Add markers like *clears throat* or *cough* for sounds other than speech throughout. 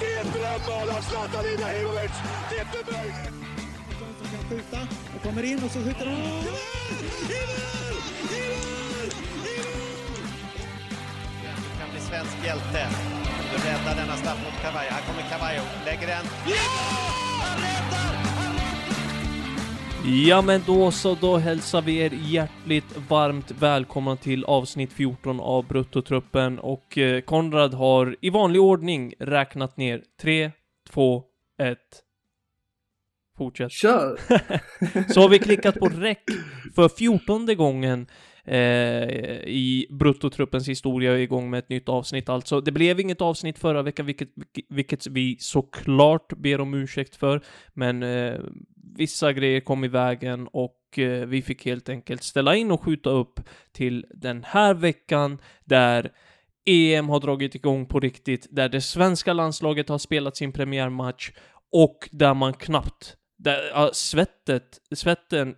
Det är ett drömmål av Zlatan Ibrahimovic! Det är inte möjligt! som kan skjuta och kommer in och så skjuter han. I mål! I mål! I mål! Du kan bli svensk hjälte. Du räddar denna straff mot Cavallo. Här kommer Cavallo, lägger den. Ja! Han räddar! Ja men då så, då hälsar vi er hjärtligt varmt välkomna till avsnitt 14 av Bruttotruppen och eh, Konrad har i vanlig ordning räknat ner 3, 2, 1. Fortsätt. Kör! *laughs* Så har vi klickat på räck för fjortonde gången eh, i Bruttotruppens historia igång med ett nytt avsnitt alltså. Det blev inget avsnitt förra veckan, vilket, vilket vi såklart ber om ursäkt för, men eh, vissa grejer kom i vägen och eh, vi fick helt enkelt ställa in och skjuta upp till den här veckan där EM har dragit igång på riktigt, där det svenska landslaget har spelat sin premiärmatch och där man knappt där, ja, svettet, svetten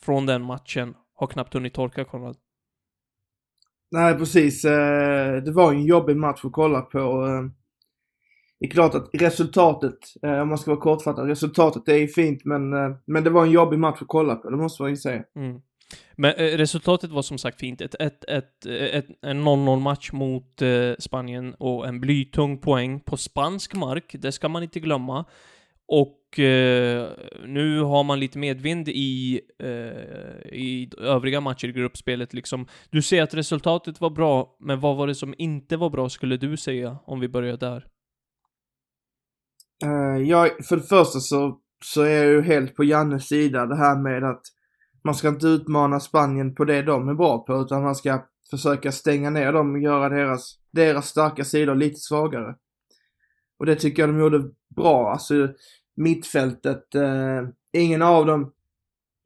från den matchen har knappt hunnit torka, Konrad. Nej, precis. Eh, det var ju en jobbig match att kolla på. Eh, det är klart att resultatet, eh, om man ska vara kortfattad, resultatet är ju fint men, eh, men det var en jobbig match att kolla på, det måste man ju säga. Mm. Men eh, resultatet var som sagt fint. Ett, ett, ett, eh, ett, en 0-0 match mot eh, Spanien och en blytung poäng på spansk mark, det ska man inte glömma. Och eh, nu har man lite medvind i, eh, i övriga matcher i gruppspelet liksom. Du säger att resultatet var bra, men vad var det som inte var bra skulle du säga, om vi börjar där? Eh, uh, Jag, för det första så, så är jag ju helt på Jannes sida det här med att man ska inte utmana Spanien på det de är bra på utan man ska försöka stänga ner dem och göra deras, deras starka sidor lite svagare. Och det tycker jag de gjorde bra. Alltså mittfältet, eh, ingen av dem,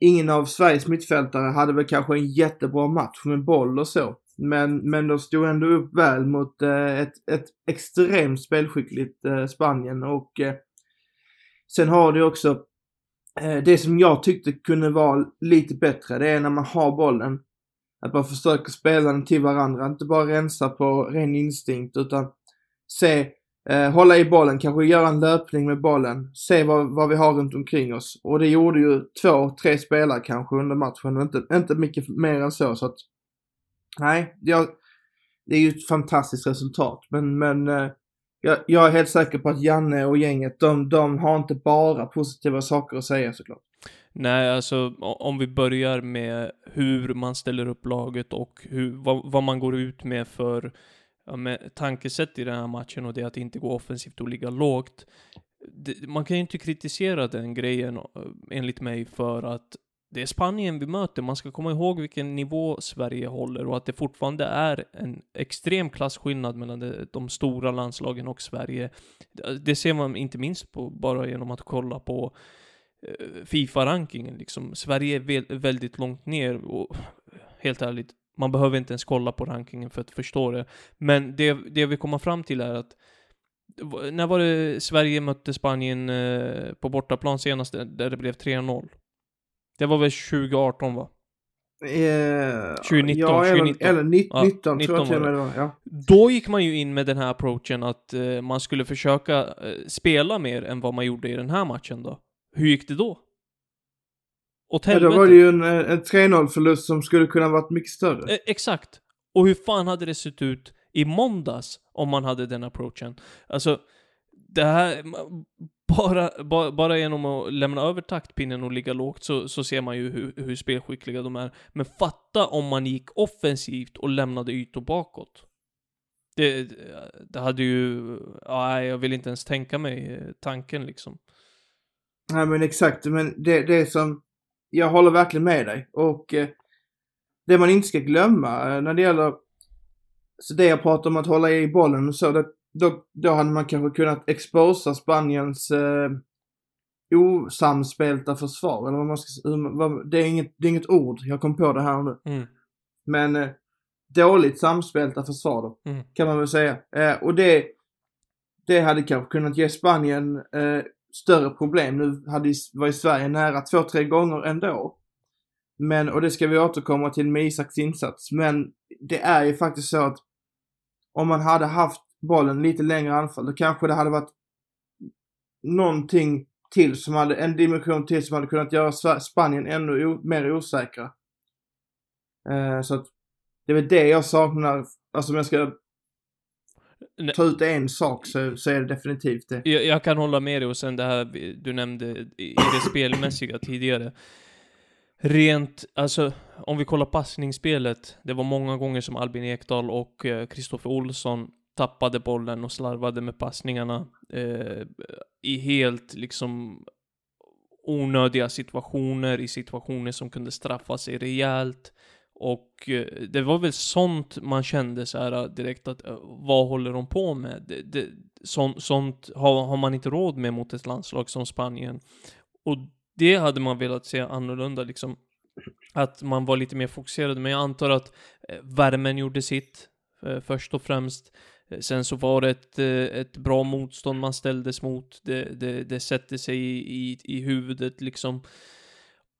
ingen av Sveriges mittfältare hade väl kanske en jättebra match med boll och så. Men, men de stod ändå upp väl mot eh, ett, ett extremt spelskickligt eh, Spanien och eh, sen har du också eh, det som jag tyckte kunde vara lite bättre, det är när man har bollen. Att man försöker spela den till varandra, inte bara rensa på ren instinkt utan se, eh, hålla i bollen, kanske göra en löpning med bollen, se vad, vad vi har runt omkring oss. Och det gjorde ju två, tre spelare kanske under matchen och inte, inte mycket mer än så. så att, nej, jag, det är ju ett fantastiskt resultat. Men, men eh, jag, jag är helt säker på att Janne och gänget, de, de har inte bara positiva saker att säga såklart. Nej, alltså om vi börjar med hur man ställer upp laget och hur, vad, vad man går ut med för ja, med tankesätt i den här matchen och det att inte gå offensivt och ligga lågt. Det, man kan ju inte kritisera den grejen eh, enligt mig för att det är Spanien vi möter. Man ska komma ihåg vilken nivå Sverige håller och att det fortfarande är en extrem klasskillnad mellan de, de stora landslagen och Sverige. Det, ser man inte minst på bara genom att kolla på eh, Fifa-rankingen liksom. Sverige är väldigt långt ner och helt ärligt, man behöver inte ens kolla på rankingen för att förstå det. Men det, det vi kommer fram till är att när var det Sverige mötte Spanien eh, på bortaplan senast där det blev 3-0? Det var väl 2018 va? Eh, 2019, ja, eller, 2019. Eller 19, Ja, 19 tror 19 jag till och med det var. Ja. Då gick man ju in med den här approachen att eh, man skulle försöka eh, spela mer än vad man gjorde i den här matchen då. Hur gick det då? Åt Ja, helvete. då var det ju en, en 3-0 förlust som skulle kunna varit mycket större. Eh, exakt. Och hur fan hade det sett ut i måndags om man hade den approachen? Alltså, det här, bara, bara, bara genom att lämna över taktpinnen och ligga lågt så, så ser man ju hur, hur spelskickliga de är. Men fatta om man gick offensivt och lämnade ytor bakåt. Det, det hade ju, nej, jag vill inte ens tänka mig eh, tanken liksom. Nej men exakt, men det, det är som, jag håller verkligen med dig. Och eh, det man inte ska glömma eh, när det gäller, så det jag pratar om att hålla i bollen och så, det, då, då hade man kanske kunnat exposa Spaniens eh, osamspelta försvar. Eller vad man ska hur vad, det, är inget, det är inget ord, jag kom på det här nu. Mm. Men eh, dåligt samspelta försvar då, Mm. kan man väl säga. Eh, och det, det hade kanske kunnat ge Spanien eh, större problem. Nu hade, var ju Sverige nära två, tre gånger ändå. Men, och det ska vi återkomma till med Isaks insats. Men det är ju faktiskt så att om man hade haft bollen lite längre anfall, då kanske det hade varit någonting till som hade, en dimension till som hade kunnat göra Spanien ännu o, mer osäkra. Eh, så att det är väl det jag saknar. Alltså om jag ska Nej. ta ut en sak så, så är det definitivt det. Jag, jag kan hålla med dig och sen det här du nämnde i det spelmässiga tidigare. Rent, alltså om vi kollar passningsspelet. Det var många gånger som Albin Ekdal och Kristoffer Olsson tappade bollen och slarvade med passningarna. Eh, I helt liksom onödiga situationer, i situationer som kunde straffa sig rejält. Och eh, det var väl sånt man kände så här eh, direkt att eh, vad håller de på med? Det, det, sånt, sånt har, har man inte råd med mot ett landslag som Spanien. Och det hade man velat se annorlunda liksom. Att man var lite mer fokuserad. Men jag antar att eh, värmen gjorde sitt. Eh, först och främst. Sen så var det ett, eh, ett bra motstånd man ställdes mot. Det, det, det sätter sig i, i, i huvudet liksom.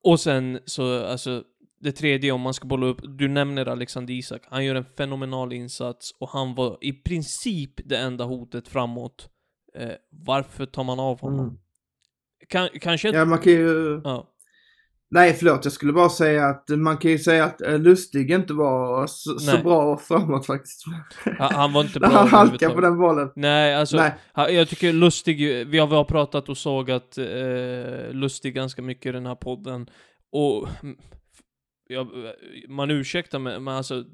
Och sen så, alltså, det tredje om man ska bolla upp, du nämner Alexander Isak. Han gör en fenomenal insats och han var i princip det enda hotet framåt. Eh, varför tar man av honom? Mm. Kan, kanske... Ja, man kan ju... ja. Nej, förlåt. Jag skulle bara säga att man kan ju säga att eh, Lustig inte var så, så bra framåt faktiskt. Han, han var inte *laughs* bra Han överhuvudtaget. på den bollen. Nej, alltså, Nej. jag tycker Lustig, vi har, vi har pratat och sågat eh, Lustig ganska mycket i den här podden. Och, mm, ja, man ursäktar mig, men alltså,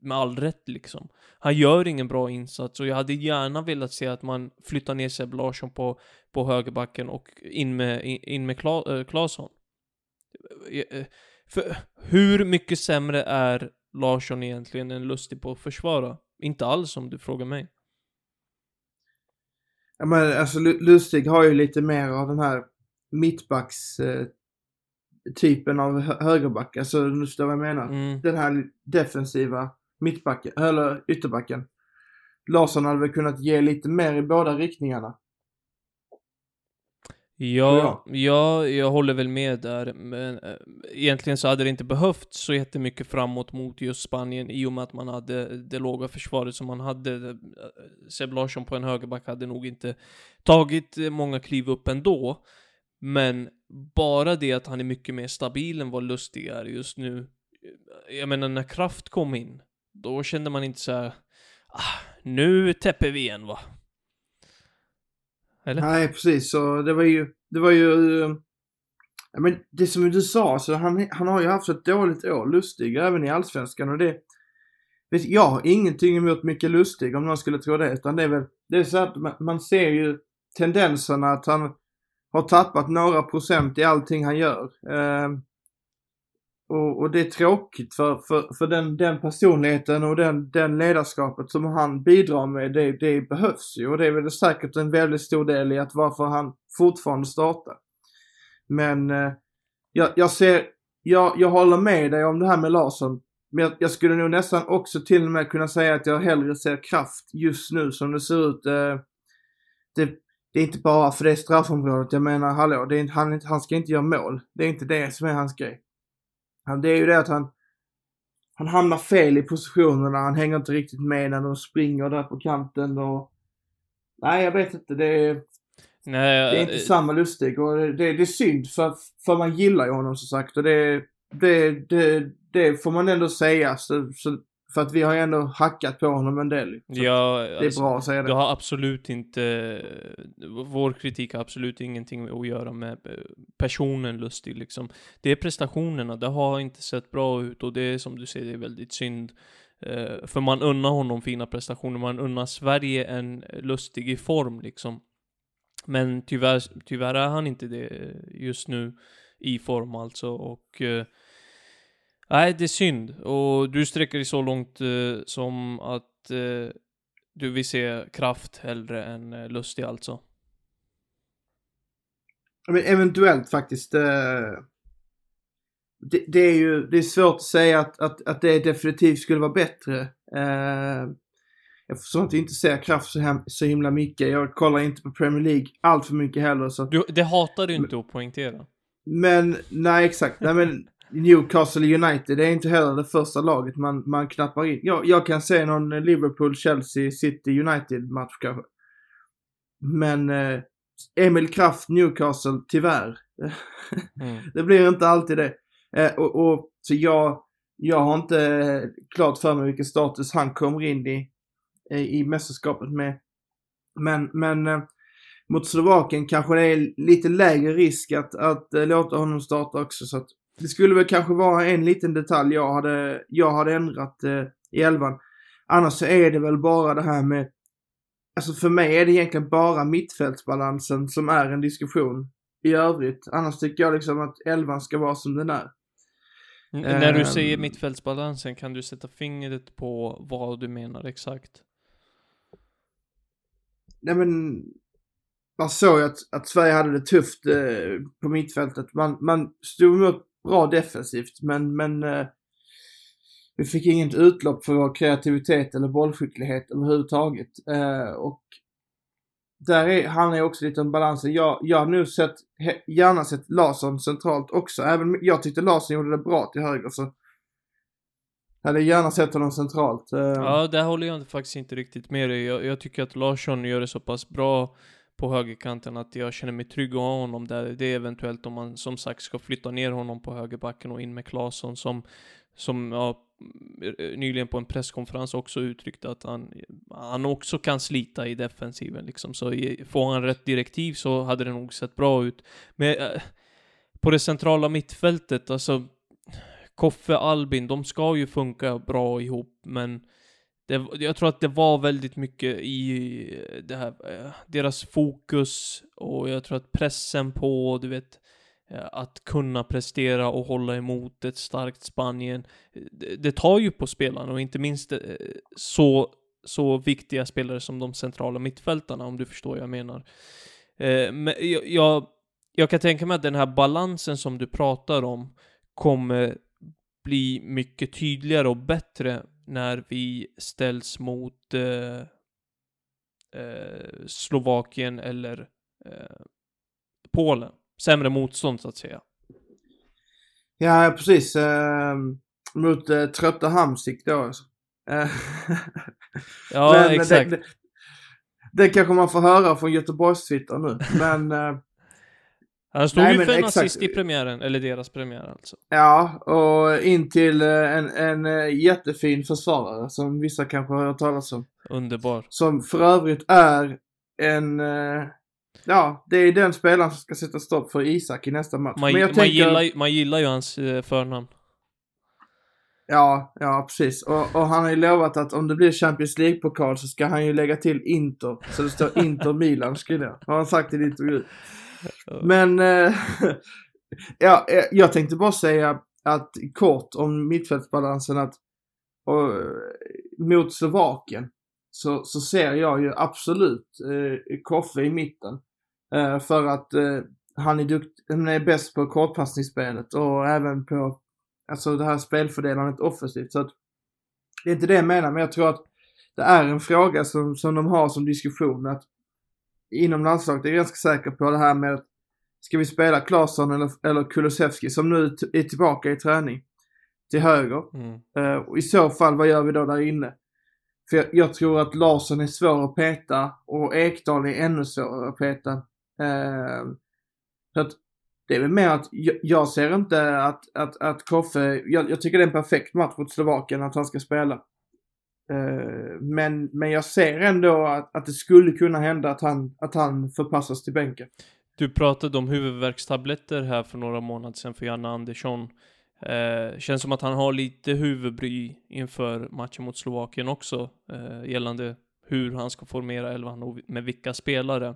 med all rätt liksom. Han gör ingen bra insats och jag hade gärna velat se att man flyttar ner Seb Larsson på, på högerbacken och in med, in, med Kla, eh, Claesson. Eh, För hur mycket sämre är Larsson egentligen än Lustig på att försvara? Inte alls om du frågar mig. Ja, men alltså Lu- Lustig har ju lite mer av den här mittbacks eh, typen av hö- högerback. Alltså, du förstår vad jag menar? Mm. Den här defensiva mittbacken, eller ytterbacken. Larsson hade väl kunnat ge lite mer i båda riktningarna. Ja, ja, jag håller väl med där. Men äh, egentligen så hade det inte behövt så jättemycket framåt mot just Spanien i och med att man hade det låga försvaret som man hade. Äh, Seb Larsson på en högerback hade nog inte tagit eh, många kliv upp ändå. Men bara det att han är mycket mer stabil än vad Lustig är just nu. Jag menar när Kraft kom in, då kände man inte så här. Ah, nu täpper vi igen va? Eller? Nej, precis. Så det var ju, det var ju... Eh, ja, men det som du sa, så han, han har ju haft ett dåligt år, Lustig, även i Allsvenskan och det... Vet, jag har ingenting emot mycket Lustig om någon skulle tro det, utan det är väl... Det är så att man, man ser ju tendenserna att han har tappat några procent i allting han gör. Eh, och, och det är tråkigt för, för, för den, den personligheten och den, den ledarskapet som han bidrar med, det, det behövs ju. Och det är väl säkert en väldigt stor del i att varför han fortfarande startar. Men eh, jag, jag ser, jag, jag håller med dig om det här med Larsson. Men jag, jag skulle nog nästan också till och med kunna säga att jag hellre ser kraft just nu som det ser ut. Eh, det, det är inte bara för det straffområdet. Jag menar, hallå, det är, han, han ska inte göra mål. Det är inte det som är hans grej. Det är ju det att han, han hamnar fel i positionerna. Han hänger inte riktigt med när de springer där på kanten och... Nej, jag vet inte. Det är, Nej, det är inte eh, samma lustig och det, det, det är synd för, för man gillar ju honom som sagt och det, det, det, det får man ändå säga. Så, så, för att vi har ju ändå hackat på honom en del. Så Ja, det är alltså, bra att säga Det det. har absolut inte, vår kritik har absolut ingenting att göra med personen Lustig liksom. Det är prestationerna, det har inte sett bra ut och det är som du säger, det är väldigt synd. Eh, För man unnar honom fina prestationer, man unnar Sverige en Lustig i form liksom. Men tyvärr, tyvärr är han inte det just nu i form alltså och eh, Nej, det är synd. Och du sträcker dig så långt eh, som att eh, du vill se kraft hellre än eh, lustig alltså. Men eventuellt faktiskt. Eh, det, det är ju det är svårt att säga att, att, att det definitivt skulle vara bättre. Eh, eftersom att vi inte ser kraft så, hem, så himla mycket. Jag kollar inte på Premier League allt för mycket heller. Så. Du, det hatar du inte att poängtera. Men, nej exakt. Nej men Newcastle United, det är inte heller det första laget man, man knappar in. Jag, jag kan se någon Liverpool, Chelsea, City, United match kanske. Men eh, Emil Kraft Newcastle, tyvärr. *laughs* Mm. det blir inte alltid det. Eh, och, och, så jag, jag har inte klart för mig vilken status han kommer in i, i, i mästerskapet med. Men, men eh, mot Slovakien kanske det är lite lägre risk att, att eh, låta honom starta också. Så att det skulle väl kanske vara en liten detalj jag hade, jag hade ändrat eh, i elvan. Annars så är det väl bara det här med Alltså för mig är det egentligen bara mittfältsbalansen som är en diskussion i övrigt. Annars tycker jag liksom att elvan ska vara som den är. N- När du Ehm. säger mittfältsbalansen, kan du sätta fingret på vad du menar exakt? Nej men, man såg ju att, att Sverige hade det tufft eh, på mittfältet. Man, man stod emot bra defensivt men, men eh, vi fick inget utlopp för vår kreativitet eller bollskicklighet överhuvudtaget. Eh, och där är, handlar ju också lite om balansen. Jag, jag har nu sett, gärna sett Larsson centralt också. Även jag tyckte Larsson gjorde det bra till höger så hade jag gärna sett honom centralt. Eh, Ja, där håller jag faktiskt inte riktigt med dig. Jag, jag tycker att Larsson gör det så pass bra på högerkanten att jag känner mig trygg att ha honom där. Det är eventuellt om man som sagt ska flytta ner honom på högerbacken och in med Claesson som, som ja, nyligen på en presskonferens också uttryckte att han, han också kan slita i defensiven liksom. Så får han rätt direktiv så hade det nog sett bra ut. Men eh, på det centrala mittfältet, alltså Koffe, Albin, de ska ju funka bra ihop, men det, jag tror att det var väldigt mycket i det här, eh, deras fokus och jag tror att pressen på, du vet, eh, att kunna prestera och hålla emot ett starkt Spanien, det, det tar ju på spelarna och inte minst eh, så, så viktiga spelare som de centrala mittfältarna, om du förstår vad jag menar. Men jag, jag, jag kan tänka mig att den här balansen som du pratar om kommer bli mycket tydligare och bättre när vi ställs mot eh, eh, Slovakien eller eh, Polen. Sämre motstånd så att säga. Ja, precis. Eh, mot eh, trötta Hamsik då. alltså. Eh, *laughs* Ja, men exakt. Det, det, det kanske man får höra från Göteborgs-Twitter nu. *laughs* Men eh, Han stod Nej, ju för en assist i premiären, eller deras premiär alltså. ja, och in till eh, en, en eh, jättefin försvarare som vissa kanske har hört talas om. Underbar. Som för övrigt är en... Eh, ja, det är den spelaren som ska sätta stopp för Isak i nästa match. Man, men jag man, tänker... gillar, man gillar ju hans förnamn. Ja, ja precis. Och, och han har ju lovat att om det blir Champions League-pokal så ska han ju lägga till Inter. Så det står Inter Milan skriver jag. Har han sagt i en intervju. Men, eh, *laughs* ja, eh, jag tänkte bara säga att kort om mittfältsbalansen att och, eh, mot Slovakien så, så ser jag ju absolut eh, Koffe i mitten. Eh, för att eh, han är dukt, han är bäst på kortpassningsspelet och även på alltså det här spelfördelandet offensivt. Så att, det är inte det jag menar, men jag tror att det är en fråga som, som de har som diskussion att inom landslaget är ganska säker på det här med att ska vi spela Claesson eller, eller Kulusevski som nu är tillbaka i träning till höger. Mm. Eh, och I så fall, vad gör vi då där inne? För jag, jag tror att Larsson är svår att peta och Ekdal är ännu svårare att peta. Eh, så att det är väl mer att jag, jag ser inte att, att, att Koffe, jag, jag tycker det är en perfekt match mot Slovakien att han ska spela. Eh, men, men jag ser ändå att, att det skulle kunna hända att han, att han förpassas till bänken. Du pratade om huvudvärkstabletter här för några månader sedan för Janne Andersson. Eh, känns som att han har lite huvudbry inför matchen mot Slovakien också, eh, gällande hur han ska formera elvan och med vilka spelare.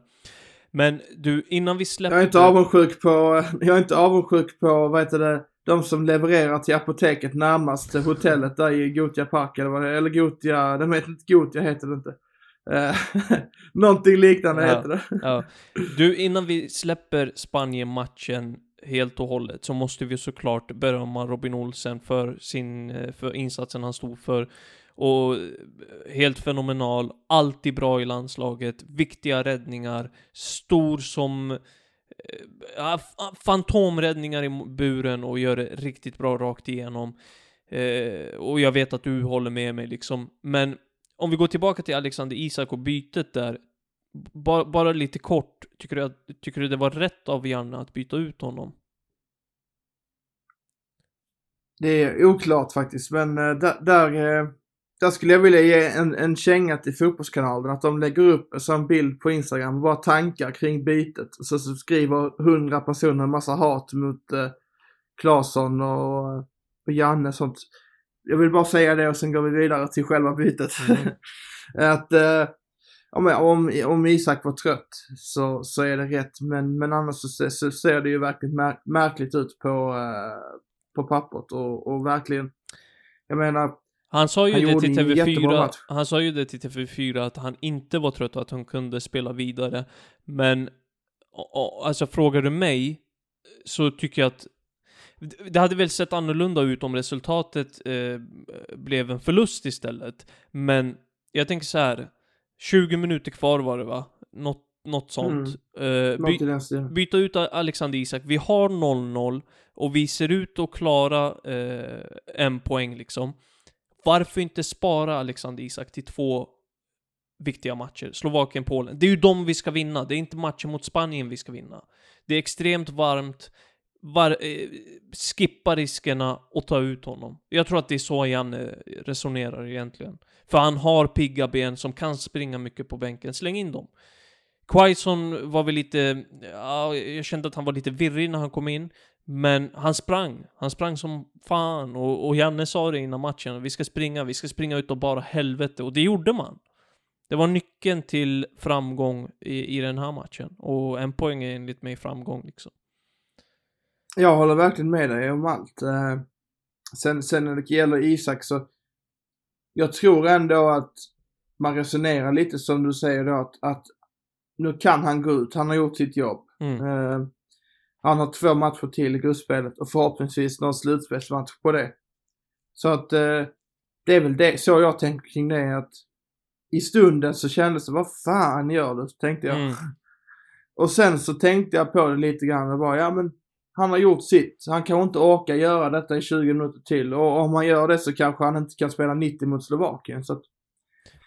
Men du, innan vi släpper... Jag är inte avundsjuk på, jag är inte avundsjuk på, vad heter det, de som levererar till apoteket närmast hotellet där i Gotia Park eller vad det är, eller Gotia, de heter inte Gotia heter det inte. Eh, *laughs* Någonting liknande Ja. heter det. Ja. Du, innan vi släpper Spanien-matchen helt och hållet så måste vi såklart berömma Robin Olsen för sin, eh, för insatsen han stod för. Och eh, helt fenomenal, alltid bra i landslaget, viktiga räddningar, stor som ja, fantomräddningar i buren och gör det riktigt bra rakt igenom. Eh, och jag vet att du håller med mig liksom, men om vi går tillbaka till Alexander Isak och bytet där, bara, bara lite kort, tycker du, att, tycker du det var rätt av Janne att byta ut honom? Det är oklart faktiskt, men eh, där, där, eh, där skulle jag vilja ge en, en känga till Fotbollskanalen. Att de lägger upp en sån bild på Instagram, bara tankar kring bytet. Och så, så skriver hundra personer en massa hat mot eh, Claesson och, och Janne och sånt. Jag vill bara säga det och sen går vi vidare till själva bytet. Mm. *laughs* att eh, om, om, om Isak var trött så, så är det rätt, men, men annars så, så ser det ju verkligen mär, märkligt ut på, eh, på pappret och, och verkligen, jag menar, Han sa ju Han det till en jättebra TV4, match. han sa ju det till TV4 att han inte var trött och att han kunde spela vidare. Men, och, och, alltså frågar du mig, så tycker jag att det hade väl sett annorlunda ut om resultatet eh, blev en förlust istället. Men jag tänker så här. 20 minuter kvar var det va? Något, något sånt. Eh, något by, byta ut Alexander Isak. Vi har 0-0 och vi ser ut att klara eh, en poäng liksom. Varför inte spara Alexander Isak till två viktiga matcher? Slovakien, Polen. Det är ju de vi ska vinna. Det är inte matchen mot Spanien vi ska vinna. Det är extremt varmt. Var, eh, skippa riskerna och ta ut honom. Jag tror att det är så Janne eh, resonerar egentligen. För han har pigga ben som kan springa mycket på bänken. Släng in dem. Quaison var väl lite, ja, jag kände att han var lite virrig när han kom in. Men han sprang. Han sprang som fan. Och, och Janne sa det innan matchen. Vi ska springa, vi ska springa ut och bara helvete. Och det gjorde man. Det var nyckeln till framgång i, i den här matchen. Och en poäng är enligt mig framgång liksom. Jag håller verkligen med dig om allt. Eh, sen, sen när det gäller Isak så, jag tror ändå att man resonerar lite som du säger då att, att nu kan han gå ut, han har gjort sitt jobb. Mm. Han har två matcher till i gruppspelet och förhoppningsvis någon slutspelsmatch på det. Så att eh, det är väl det, så jag tänker kring det att i stunden så kändes det, vad fan gör du? Tänkte jag. Mm. *laughs* Och sen så tänkte jag på det lite grann och bara, ja men han har gjort sitt. Han kanske inte orkar göra detta i 20 minuter till och om han gör det så kanske han inte kan spela 90 mot Slovakien. Så att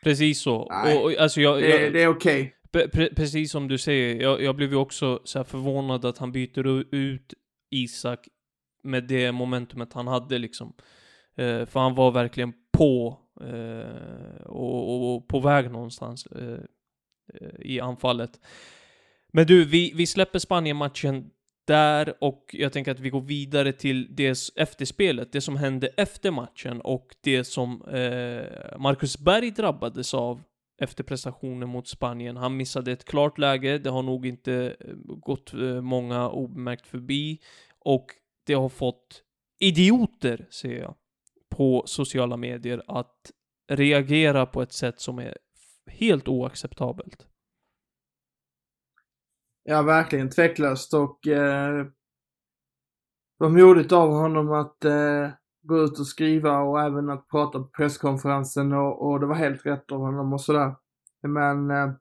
Precis så. Nej, och, och, alltså jag, det, jag, det är okej. Pre- pre- precis som du säger, jag, jag blev ju också så här förvånad att han byter ut Isak med det momentumet han hade liksom. Eh, för han var verkligen på eh, och, och, och på väg någonstans eh, eh i anfallet. Men du, vi, vi släpper Spanien-matchen där och jag tänker att vi går vidare till det efterspelet, det som hände efter matchen och det som eh, Marcus Berg drabbades av efter prestationen mot Spanien. Han missade ett klart läge, det har nog inte eh, gått eh, många obemärkt förbi och det har fått idioter, ser jag, på sociala medier att reagera på ett sätt som är helt oacceptabelt. Ja, verkligen tveklöst och eh, det var modigt av honom att eh, gå ut och skriva och även att prata på presskonferensen och, och det var helt rätt av honom och sådär. Men eh,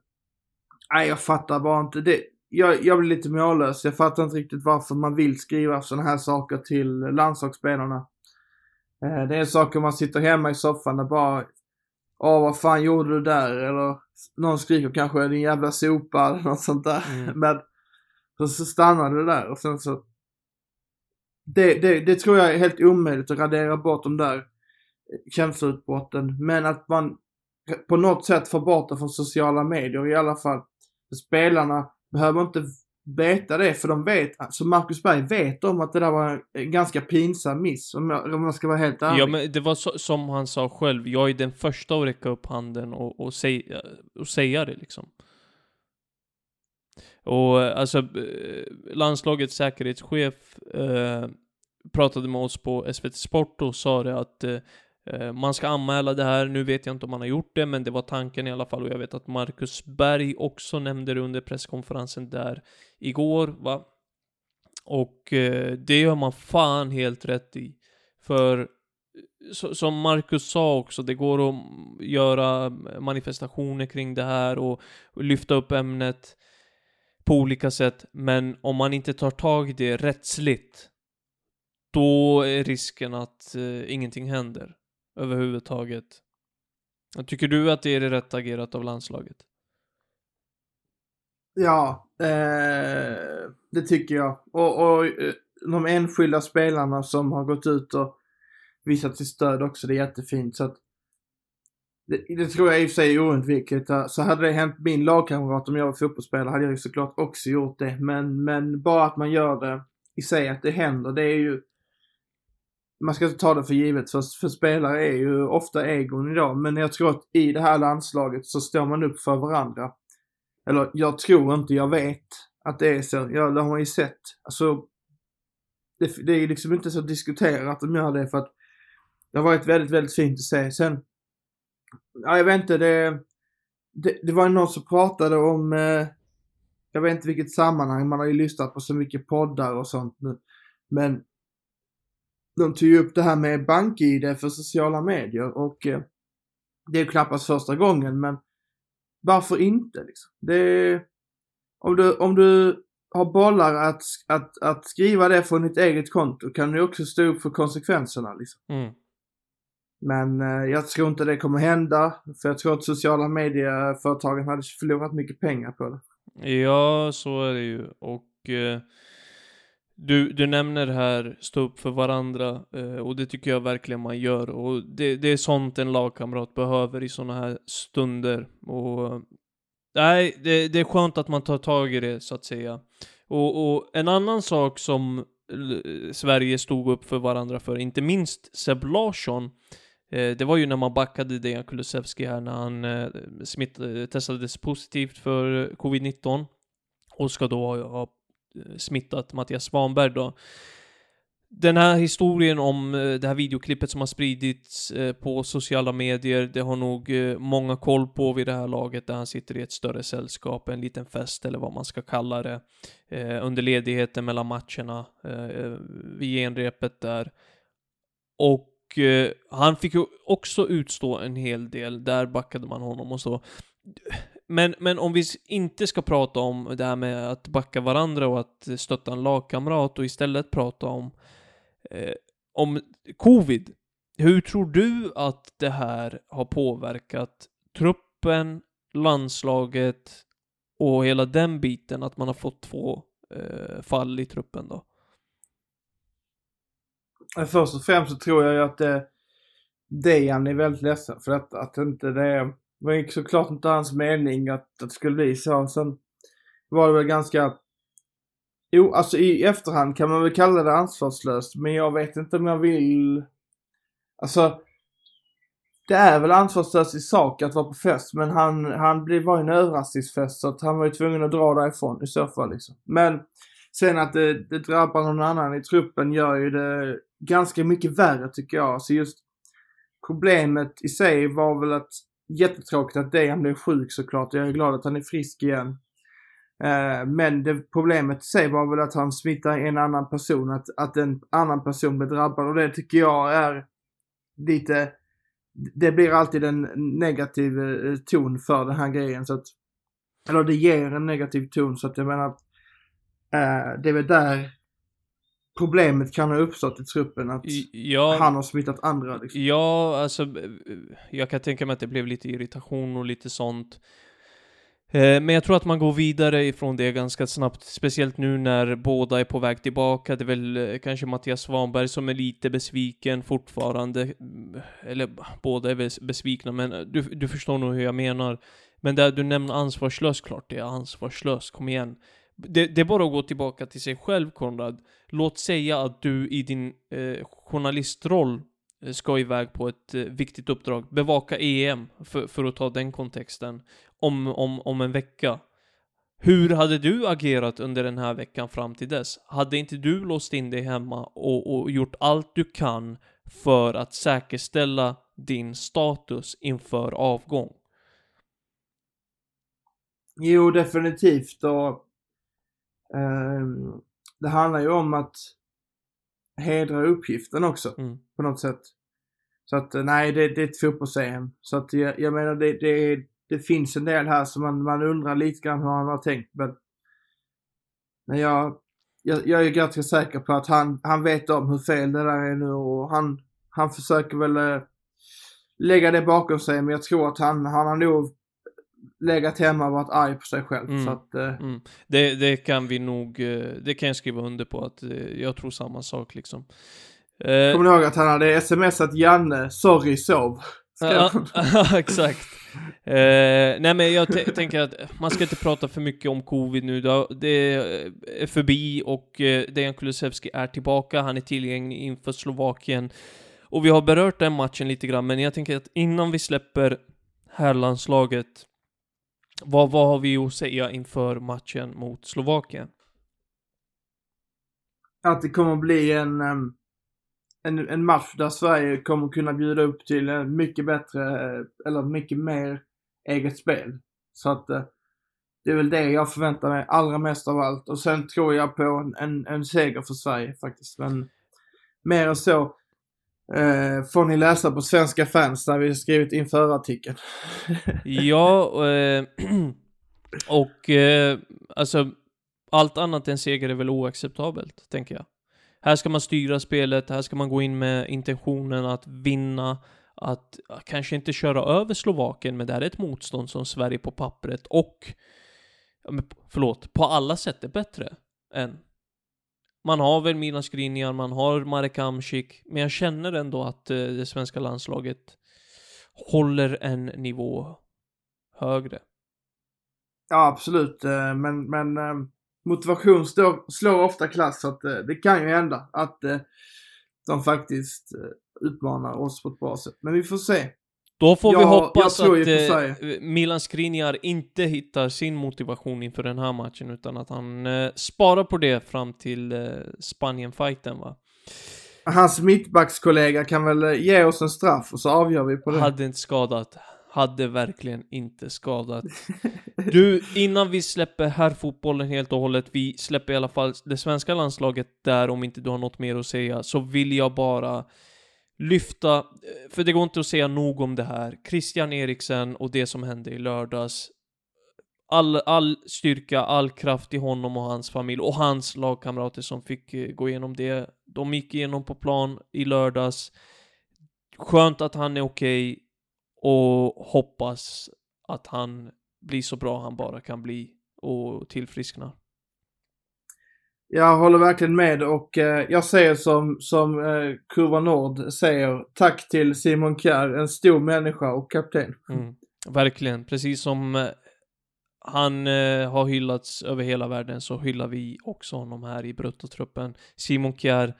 nej, jag fattar bara inte. Det, jag, jag blir lite mållös. Jag fattar inte riktigt varför man vill skriva sådana här saker till landslagsspelarna. Eh, det är saker man sitter hemma i soffan och bara Åh, vad fan gjorde du där? Eller någon skriker kanske din jävla sopa *laughs* eller något sånt där. Mm. Men så, så stannar det där och sen så det, det, det tror jag är helt omöjligt att radera bort de där känsloutbrotten. Men att man på något sätt får bort det från sociala medier i alla fall. Spelarna behöver inte veta det, för de vet, så Marcus Berg vet om att det där var en ganska pinsam miss, om jag, om man ska vara helt ärlig. Ja, men det var så, som han sa själv, jag är den första att räcka upp handen och, och, säg, och säga det liksom. Och alltså, eh, landslagets säkerhetschef eh, pratade med oss på SVT Sport och sa det att eh, eh, man ska anmäla det här, nu vet jag inte om man har gjort det, men det var tanken i alla fall och jag vet att Marcus Berg också nämnde det under presskonferensen där igår, va? Och eh, det gör man fan helt rätt i. För eh, så, som Marcus sa också, det går att göra manifestationer kring det här och, och lyfta upp ämnet på olika sätt. Men om man inte tar tag i det rättsligt, då är risken att eh, ingenting händer överhuvudtaget. Tycker du att det är det rätt agerat av landslaget? Ja, eh, det tycker jag. Och, och eh, de enskilda spelarna som har gått ut och visat sitt stöd också, det är jättefint. Så att, det, det tror jag i och för sig är oundvikligt. Så hade det hänt min lagkamrat om jag var fotbollsspelare hade jag ju såklart också gjort det. Men, men bara att man gör det i sig, att det händer, det är ju man ska inte ta det för givet, för, för spelare är ju ofta egon idag. Men jag tror att i det här landslaget så står man upp för varandra. Eller jag tror inte, jag vet att det är så. Ja, det har man ju sett. Alltså, det, det är ju liksom inte så diskuterat att de gör det för att det har varit väldigt, väldigt fint att se. Sen, ja jag vet inte, det, det, det var någon som pratade om, eh, jag vet inte vilket sammanhang, man har ju lyssnat på så mycket poddar och sånt nu. Men de tog ju upp det här med bank-id för sociala medier och eh, det är knappast första gången men varför inte liksom? Det, om, du, om du har bollar att, att, att skriva det från ditt eget konto kan du också stå upp för konsekvenserna liksom. Mm. Men eh, jag tror inte det kommer hända. För jag tror att sociala medieföretagen hade förlorat mycket pengar på det. Ja, så är det ju. Och eh, du, du nämner här stå upp för varandra eh, och det tycker jag verkligen man gör. Och det, det är sånt en lagkamrat behöver i sådana här stunder. Och nej, det, det är skönt att man tar tag i det så att säga. Och, och en annan sak som Sverige stod upp för varandra för, inte minst Seb Larsson, eh, Eh, det var ju när man backade Dejan Kulusevski här när han eh, smitt, eh, testades positivt för eh, covid-19 och ska då ha, smittat Mattias Svanberg då. Den här historien om det här videoklippet som har spridits på sociala medier, det har nog många koll på vid det här laget där han sitter i ett större sällskap, en liten fest eller vad man ska kalla det, under ledigheten mellan matcherna vid genrepet där. Och Eh, han fick ju också utstå en hel del, där backade man honom och så. Men, men om vi inte ska prata om det här med att backa varandra och att stötta en lagkamrat och istället prata om, eh, om covid. Hur tror du att det här har påverkat truppen, landslaget och hela den biten, att man har fått två eh, fall i truppen då? Först och främst så tror jag ju att det, Dejan är väldigt ledsen för detta. att inte det det var ju såklart inte hans mening att, att det skulle bli så. Sen var det väl ganska... Jo, alltså i efterhand kan man väl kalla det ansvarslöst, men jag vet inte om jag vill... Alltså, det är väl ansvarslöst i sak att vara på fest, men han, han blev, var ju en överraskningsfest så att han var ju tvungen att dra därifrån i så fall liksom. Men sen att det, det drabbar någon annan i truppen gör ju det ganska mycket värre tycker jag. Så just problemet i sig var väl att jättetråkigt att Dejan blev sjuk såklart. Jag är glad att han är frisk igen. Eh, men det problemet i sig var väl att han smittar en annan person. Att, att en annan person blir drabbad och det tycker jag är lite... Det blir alltid en negativ eh, ton för den här grejen så att... Eller det ger en negativ ton så att jag menar eh, det är väl där problemet kan ha uppstått i truppen att ja, han har smittat andra liksom. Ja, alltså jag kan tänka mig att det blev lite irritation och lite sånt. Eh, men jag tror att man går vidare ifrån det ganska snabbt, speciellt nu när båda är på väg tillbaka. Det är väl eh, kanske Mattias Svanberg som är lite besviken fortfarande. Mm, eller båda är besvikna, men du, du förstår nog hur jag menar. Men där du nämner ansvarslös, klart det är ansvarslöst, kom igen. Det, det, är bara att gå tillbaka till sig själv, Konrad. Låt säga att du i din eh, journalistroll eh, ska iväg på ett eh, viktigt uppdrag, bevaka EM, för, för att ta den kontexten, om, om, om en vecka. Hur hade du agerat under den här veckan fram till dess? Hade inte du låst in dig hemma och, och gjort allt du kan för att säkerställa din status inför avgång? Jo, definitivt. Och det handlar ju om att hedra uppgiften också mm. på något sätt. Så att eh, nej, det, det är ett fotbolls-EM. Så att jag, jag menar det, det, det, finns en del här som man, man undrar lite grann hur han har tänkt. Men, men jag, jag, jag är ganska säker på att han, han vet om hur fel det där är nu och han, han försöker väl äh, lägga det bakom sig. Men jag tror att han, han har nog legat hemma och varit arg på sig själv. Mm. Så att, eh, Mm. Det, det kan vi nog, eh, det kan jag skriva under på att eh, jag tror samma sak liksom. Eh, kommer ni ihåg att han hade smsat Janne, sorry sov. *laughs* Ja, exakt. Eh, nej men jag tänker att man ska inte prata för mycket om covid nu. då. Det är förbi och eh, Dejan Kulusevski är tillbaka. Han är tillgänglig inför Slovakien. Och vi har berört den matchen lite grann, men jag tänker att innan vi släpper herrlandslaget, vad, vad har vi att säga inför matchen mot Slovakien? att det kommer bli en, en, en match där Sverige kommer kunna bjuda upp till en mycket bättre, eh, eller mycket mer eget spel. Så att eh, det är väl det jag förväntar mig allra mest av allt. Och sen tror jag på en, en, en seger för Sverige faktiskt. Men mer än så eh, får ni läsa på Svenska fans där vi skrivit inför artikeln. *laughs* Ja, eh, *clears throat* och eh, alltså allt annat än seger är väl oacceptabelt, tänker jag. Här ska man styra spelet, här ska man gå in med intentionen att vinna, att kanske inte köra över Slovakien, men det här är ett motstånd som Sverige på pappret och, förlåt, på alla sätt är bättre än. Man har väl Milan Skriniar, man har Marek Hamsik, men jag känner ändå att eh, det svenska landslaget håller en nivå högre. Ja, absolut. Eh, men, men eh, motivation står, slår ofta klass så att det kan ju hända att de faktiskt utmanar oss på ett bra sätt. Men vi får se. Då får vi Ja, hoppas tror ju att eh. Milan Skriniar inte hittar sin motivation inför den här matchen, utan att han eh, sparar på det fram till eh, Spanien-fighten va? Hans mittbackskollega kan väl eh, ge oss en straff och så avgör vi på det. Hade inte skadat. Hade verkligen inte skadat. *laughs* Du, innan vi släpper här fotbollen helt och hållet, vi släpper i alla fall det svenska landslaget där om inte du har något mer att säga, så vill jag bara lyfta, eh, för det går inte att säga nog om det här, Christian Eriksen och det som hände i lördags. All, all styrka, all kraft i honom och hans familj och hans lagkamrater som fick eh, gå igenom det. De gick igenom på plan i lördags. Skönt att han är okej och hoppas att han blir så bra han bara kan bli och tillfrisknar. Jag håller verkligen med och eh, jag säger som, som eh, Kurva Nord säger, tack till Simon Kjær, en stor människa och kapten. Mm. Verkligen, precis som eh, han eh, har hyllats över hela världen så hyllar vi också honom här i bruttotruppen. Simon Kjær,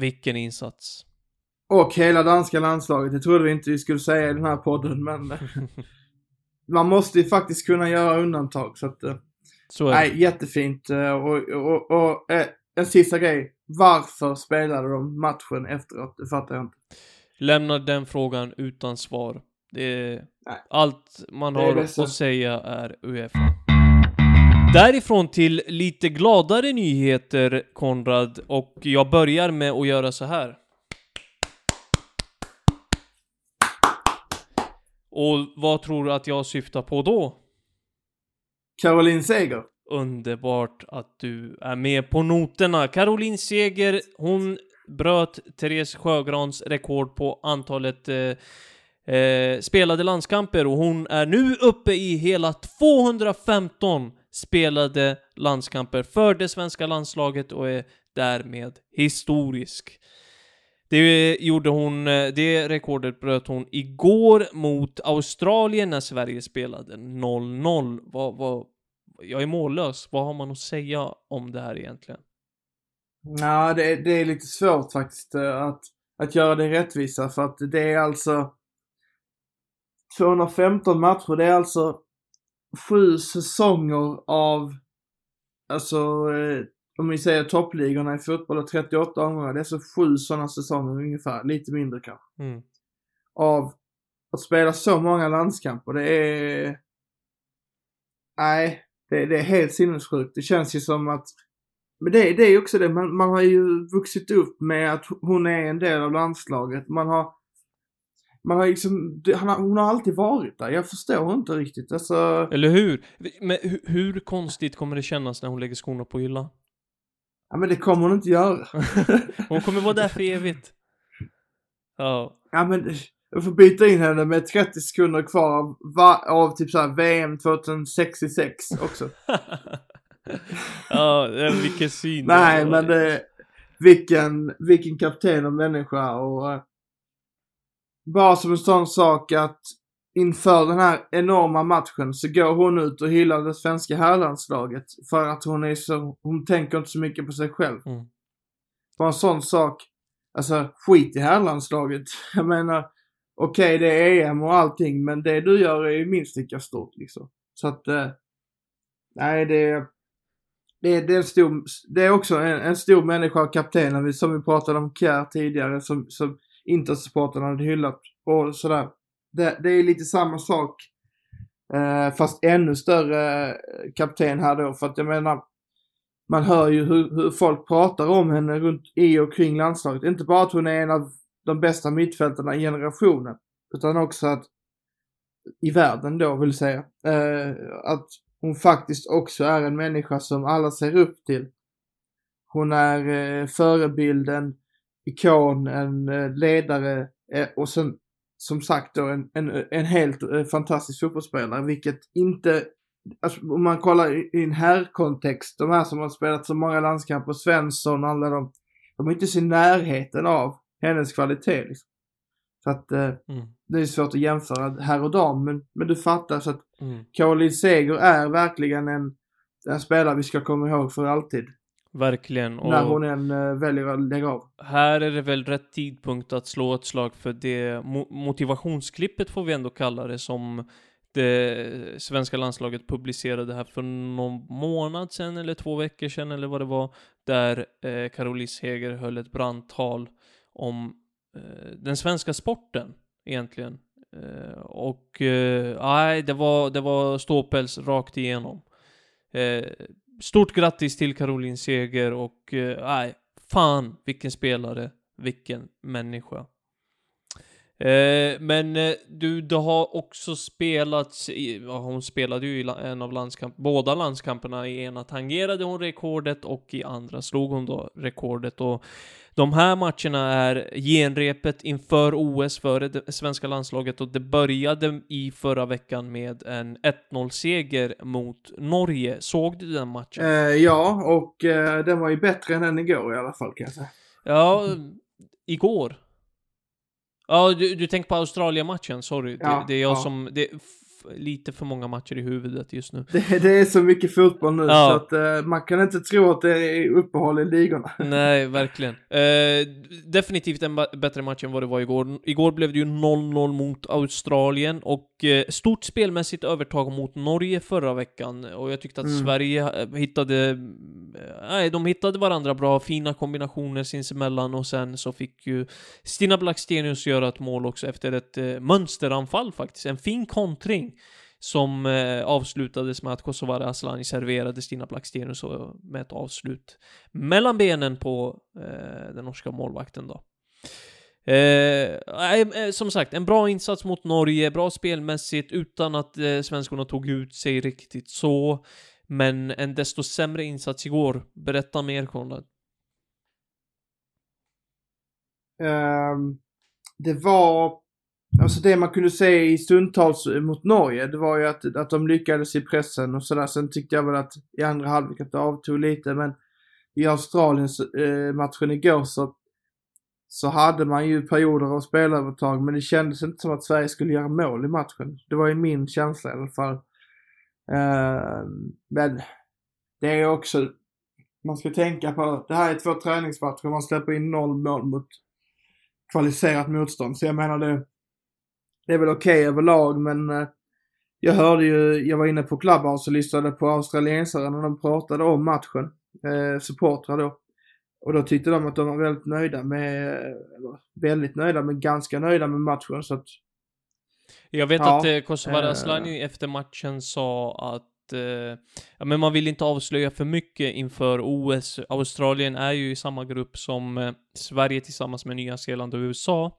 vilken insats. Och hela danska landslaget, det trodde vi inte vi skulle säga i den här podden men *laughs* man måste ju faktiskt kunna göra undantag så att eh, Så. Nej, jättefint. eh, Och, och, och eh, en sista grej. Varför spelade de matchen efteråt? Det fattar jag inte. Lämna den frågan utan svar. Det är, Nej. allt man har att säga är Uefa. Därifrån till lite gladare nyheter, Konrad, och jag börjar med att göra så här. Och vad tror du att jag syftar på då? Caroline Seger. Underbart att du är med på noterna. Caroline Seger, hon bröt Therese Sjögrans rekord på antalet eh, eh, spelade landskamper och hon är nu uppe i hela 215 spelade landskamper för det svenska landslaget och är därmed historisk. Det gjorde hon, eh, det rekordet bröt hon igår mot Australien när Sverige spelade 0-0. Vad, vad, jag är mållös. Vad har man att säga om det här egentligen? Ja, det, är- det är lite svårt faktiskt eh, att, att göra det rättvisa för att det är alltså 215 matcher. Det är alltså sju säsonger av, alltså eh, om vi säger toppligorna i fotboll är 38 omgångar. Det är så sju sådana säsonger ungefär, lite mindre kanske. Mm. av att spela så många landskamper. Det är... Nej, det, det är helt sinnessjukt. Det känns ju som att... Men det, det är också det, man, man har ju vuxit upp med att hon är en del av landslaget. Man har... Man har liksom, han har, hon har alltid varit där. Jag förstår inte riktigt. Alltså, Eller hur? Men hur, hur konstigt kommer det kännas när hon lägger skorna på hyllan? Ja men det kommer hon inte göra. *laughs* Hon kommer vara där för evigt. Ja. Ja men, jag får byta in henne med 30 sekunder kvar av, av typ såhär VM 2066 också. *laughs* ja, vilken syn. Nej, men det, vilken, vilken kapten och människa och uh, bara som en sån sak att inför den här enorma matchen så går hon ut och hyllar det svenska herrlandslaget för att hon är så, hon tänker inte så mycket på sig själv. Mm. Bara en sån sak, alltså skit i herrlandslaget. *laughs* Jag menar, okej okay, det är EM och allting men det du gör är ju minst lika stort liksom. Så att, eh, nej det det, det, är en stor, det är också en, en stor människa, kaptenen, som vi pratade om Kjär tidigare, som, som Intersupportrarna hade hyllat och sådär. Det, det är lite samma sak. Eh, fast ännu större eh, kapten här då, för att jag menar, man hör ju hur, hur folk pratar om henne runt i och kring landslaget. Inte bara att hon är en av de bästa mittfältarna i generationen, utan också att i världen då vill säga. Eh, att hon faktiskt också är en människa som alla ser upp till. Hon är eh, förebilden, ikon, en eh, ledare eh, och sen som sagt då en, en, en helt eh, fantastisk fotbollsspelare, vilket inte, alltså, om man kollar i, i en herrkontext, de här som har spelat så många landskamper, Svensson och alla de, de är inte i närheten av hennes kvalitet liksom. Så att eh, mm. det är svårt att jämföra här och dam, men, men du fattar så att mm. Caroline Seger är verkligen en, en spelare vi ska komma ihåg för alltid. Verkligen. Och när hon än uh, väljer att lägga av. Här är det väl rätt tidpunkt att slå ett slag för det mo motivationsklippet får vi ändå kalla det som det svenska landslaget publicerade här för någon månad sedan eller två veckor sedan eller vad det var. Där eh, Caroline Seger höll ett brandtal om Eh, den svenska sporten egentligen. Eh, och eh, nej, det var, det var ståpäls rakt igenom. Stort grattis till Caroline Seger och eh, nej, fan vilken spelare, vilken människa. Eh, men eh, du, det har också spelats, i, ja, hon spelade ju i en av landskamp, båda landskamperna. I ena tangerade hon rekordet och i andra slog hon då rekordet. Och de här matcherna är genrepet inför OS för det svenska landslaget och det började i förra veckan med en 1-0-seger mot Norge. Såg du den matchen? Eh, ja, och eh, den var ju bättre än den igår i alla fall kan jag säga. Ja, igår. Ja, du, du tänker på Australien-matchen, sorry. Ja, det, det, är jag ja. som... Det, lite för många matcher i huvudet just nu. Det, det är så mycket fotboll nu ja. så att uh, man kan inte tro att det är uppehåll i ligorna. *laughs* Nej, verkligen. Uh, definitivt en bättre match än vad det var igår. Igår blev det ju 0-0 mot Australien och uh, stort spelmässigt övertag mot Norge förra veckan. Och jag tyckte att mm. Sverige hittade... Nej, de hittade varandra bra, fina kombinationer sinsemellan och sen så fick ju Stina Blackstenius göra ett mål också efter ett mönsteranfall faktiskt. En fin kontring som eh, avslutades med att Kosovare Asllani serverade Stina Blackstenius med ett avslut mellan benen på eh, den norska målvakten då. Eh, eh, eh, som sagt, en bra insats mot Norge, bra spelmässigt utan att eh, svenskorna tog ut sig riktigt så. Men en desto sämre insats igår. Berätta mer Konrad. Um, det var Alltså det man kunde se i stundtals mot Norge, det var ju att, att de lyckades i pressen och sådär. Sen tyckte jag väl att i andra halvlek att det avtog lite, men i Australiens eh, matchen igår så, så hade man ju perioder av spelövertag, men det kändes inte som att Sverige skulle göra mål i matchen. Det var ju min känsla i alla fall. Eh, men det är också, man ska tänka på, det här är två träningsmatcher, man släpper in noll mål mot kvalificerat motstånd. Så jag menar det, det är väl okej okay överlag men eh, jag hörde ju, jag var inne på Clubhouse och lyssnade på australiensare när de pratade om matchen, eh, supportrar då. Och då tyckte de att de var väldigt nöjda med, väldigt nöjda, men ganska nöjda med matchen så att jag vet ja, att eh, Kosovare eh, Asllani efter matchen sa att eh, ja, men man vill inte avslöja för mycket inför OS. Australien är ju i samma grupp som eh, Sverige tillsammans med Nya Zeeland och USA.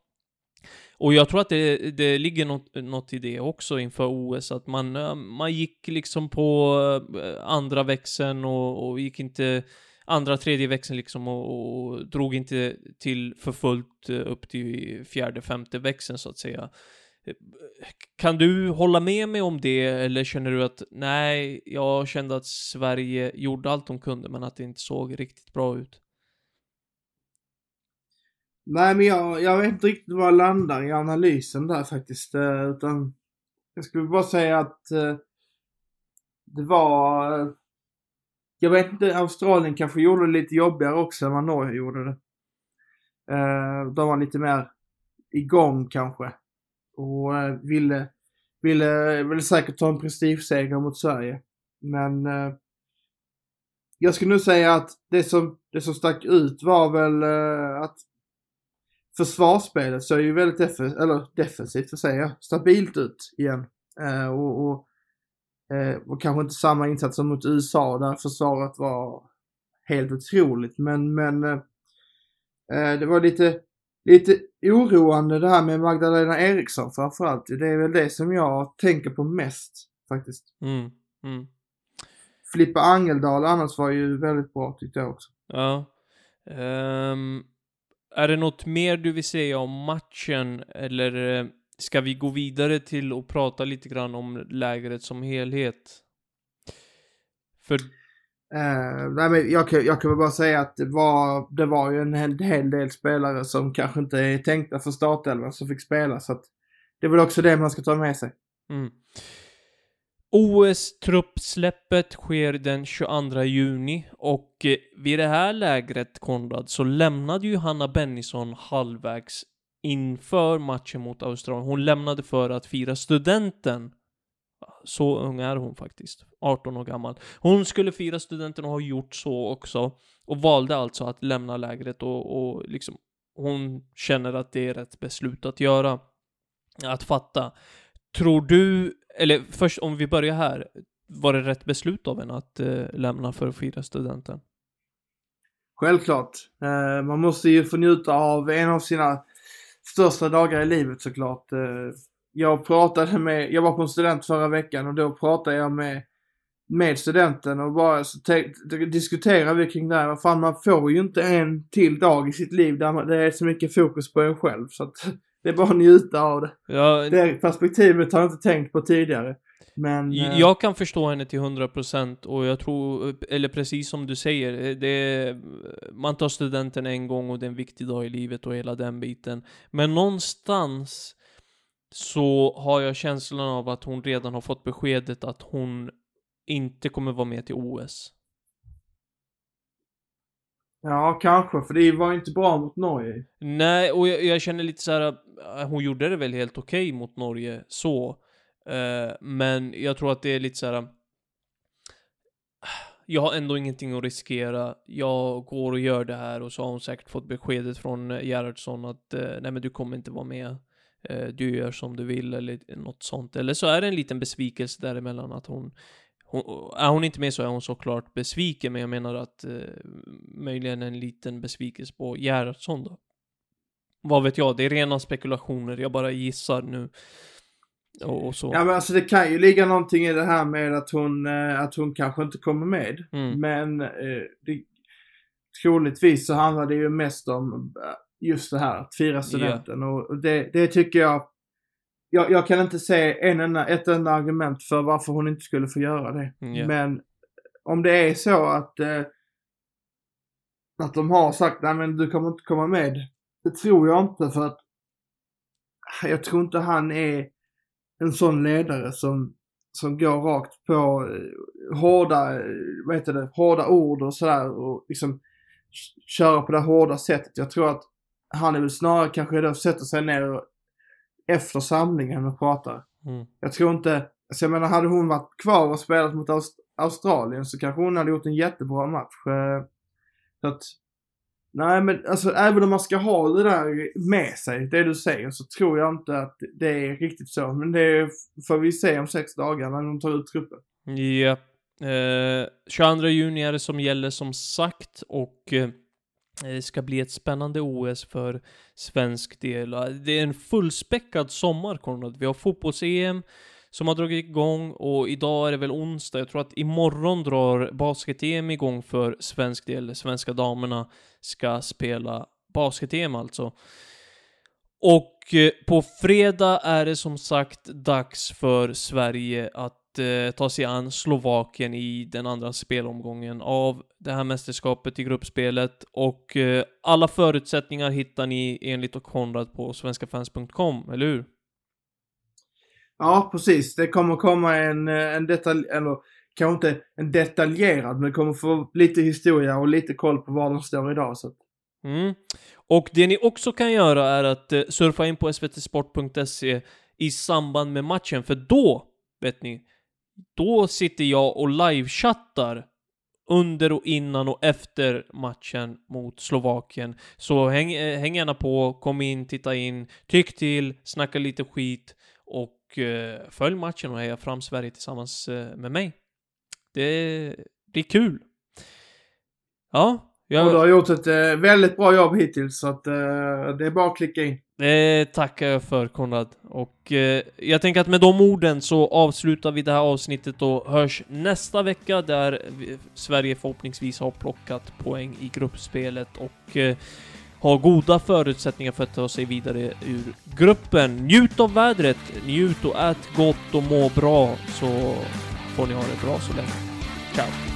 Och jag tror att det, det ligger något, något i det också inför OS, att man, eh, man gick liksom på eh, andra växeln och, och gick inte andra, tredje växeln liksom och, och drog inte till för fullt eh, upp till fjärde, femte växeln så att säga. Kan du hålla med mig om det eller känner du att nej, jag kände att Sverige gjorde allt de kunde men att det inte såg riktigt bra ut? Nej, men jag, jag vet inte riktigt var jag landar i analysen där faktiskt. Eh, utan jag skulle bara säga att eh, det var... Eh, jag vet inte, Australien kanske gjorde det lite jobbigare också än vad Norge gjorde det. De var lite mer igång kanske. Och ville, ville, ville säkert ta en prestigeseger mot Sverige. Men jag skulle nog säga att det som, det som stack ut var väl att försvarsspelet såg ju väldigt defensivt, eller defensivt, vad säger jag, stabilt ut igen. Eh, och, och, eh, och kanske inte samma insats som mot USA där försvaret var helt otroligt. Men, men eh, eh, det var lite, lite oroande det här med Magdalena Eriksson framförallt. Det är väl det som jag tänker på mest faktiskt. Mm, mm. Filippa Angeldal annars var ju väldigt bra tyckte jag också. Ja. Ehm, är det något mer du vill säga om matchen eller eh, ska vi gå vidare till och prata lite grann om lägret som helhet? För, Eh, nej, men jag, kan, jag kan väl bara säga att det var, det var ju en hel, hel del spelare som kanske inte är tänkta för startelvan som fick spela. Så att det är väl också det man ska ta med sig. mm. OS-truppsläppet sker den 22 juni och eh, vid det här lägret, Konrad, så lämnade ju Hanna Bennison halvvägs inför matchen mot Australien. Hon lämnade för att fira studenten. Så ung är hon faktiskt. 18 år gammal. Hon skulle fira studenten och har gjort så också. Och valde alltså att lämna lägret och, och liksom hon känner att det är rätt beslut att göra. Att fatta. Tror du, eller först om vi börjar här. Var det rätt beslut av en att eh, lämna för att fira studenten? Självklart. Eh, man måste ju få njuta av en av sina största dagar i livet såklart. Eh, jag pratade med, jag var på en student förra veckan och då pratade jag med, med studenten och bara så diskuterade vi kring det här. Fan, man får ju inte en till dag i sitt liv där man, det är så mycket fokus på en själv. Så att det är bara att njuta av det. Ja, Det perspektivet har jag inte tänkt på tidigare. Men... eh, Jag kan förstå henne till 100% och jag tror, eller precis som du säger, det, man tar studenten en gång och det är en viktig dag i livet och hela den biten. Men någonstans så har jag känslan av att hon redan har fått beskedet att hon inte kommer vara med till OS. Ja, kanske. För det var inte bra mot Norge. Nej, och jag, jag känner lite så här, äh, hon gjorde det väl helt okej mot Norge så. Eh, men jag tror att det är lite så här. Äh, jag har ändå ingenting att riskera. Jag går och gör det här och så har hon säkert fått beskedet från äh, Gerhardsson att eh, nej men du kommer inte vara med. Eh, du gör som du vill eller något sånt. Eller så är det en liten besvikelse däremellan att hon hon, är hon inte med så är hon såklart besviken, men jag menar att eh, möjligen en liten besvikelse på Gerhardsson då. Vad vet jag, det är rena spekulationer, jag bara gissar nu. Och, och så. Ja men alltså det kan ju ligga någonting i det här med att hon, eh, att hon kanske inte kommer med. Mm. Men eh, det, troligtvis så handlar det ju mest om eh, just det här att fira studenten. Och och det, det tycker jag, jag, jag kan inte se en enda, ett enda argument för varför hon inte skulle få göra det. Mm, ja. Men om det är så att, eh, att de har sagt nej men du kommer inte komma med. Det tror jag inte för att jag tror inte han är en sån ledare som, som går rakt på eh, hårda, eh, vad heter det, hårda ord och sådär och liksom köra på det hårda sättet. Jag tror att han är väl snarare kanske då sätter sig ner och, efter samlingen och pratar. Mm. Jag tror inte, alltså jag menar hade hon varit kvar och spelat mot Aust- Australien så kanske hon hade gjort en jättebra match. Eh, Så att, nej men alltså även om man ska ha det där med sig, det du säger, så tror jag inte att det är riktigt så. Men det får vi se om sex dagar när de tar ut truppen. Ja. Eh, 22 juni är det som gäller som sagt och eh, Eh, det ska bli ett spännande OS för svensk del. Det är en fullspäckad sommar, Konrad. Vi har fotbolls-EM, som har dragit igång och idag är det väl onsdag. Jag tror att imorgon drar basket-EM igång för svensk del. Svenska damerna ska spela basket-EM alltså. Och eh, på fredag är det som sagt dags för Sverige att eh, ta sig an Slovakien i den andra spelomgången av det här mästerskapet i gruppspelet. Och eh, alla förutsättningar hittar ni enligt Konrad på svenskafans.com, eller hur? Ja, precis. Det kommer komma en, eh, en detalj, eller kanske inte en detaljerad, men kommer få lite historia och lite koll på var de står idag. Så. Mm. Och det ni också kan göra är att eh, surfa in på svtsport.se i samband med matchen, för då, vet ni, då sitter jag och livechattar under och innan och efter matchen mot Slovakien. Så häng, eh, häng gärna på, kom in, titta in, tyck till, snacka lite skit och eh, följ matchen och heja fram Sverige tillsammans eh, med mig. Det, det är kul. Ja, jag... Och du har gjort ett eh, väldigt bra jobb hittills, så att eh, det är bara att klicka in. Det tackar jag för Konrad. Och eh, jag tänker att med de orden så avslutar vi det här avsnittet och hörs nästa vecka där Sverige förhoppningsvis har plockat poäng i gruppspelet och eh, har goda förutsättningar för att ta sig vidare ur gruppen. Njut av vädret, njut och ät gott och må bra så får ni ha det bra så länge. Ciao!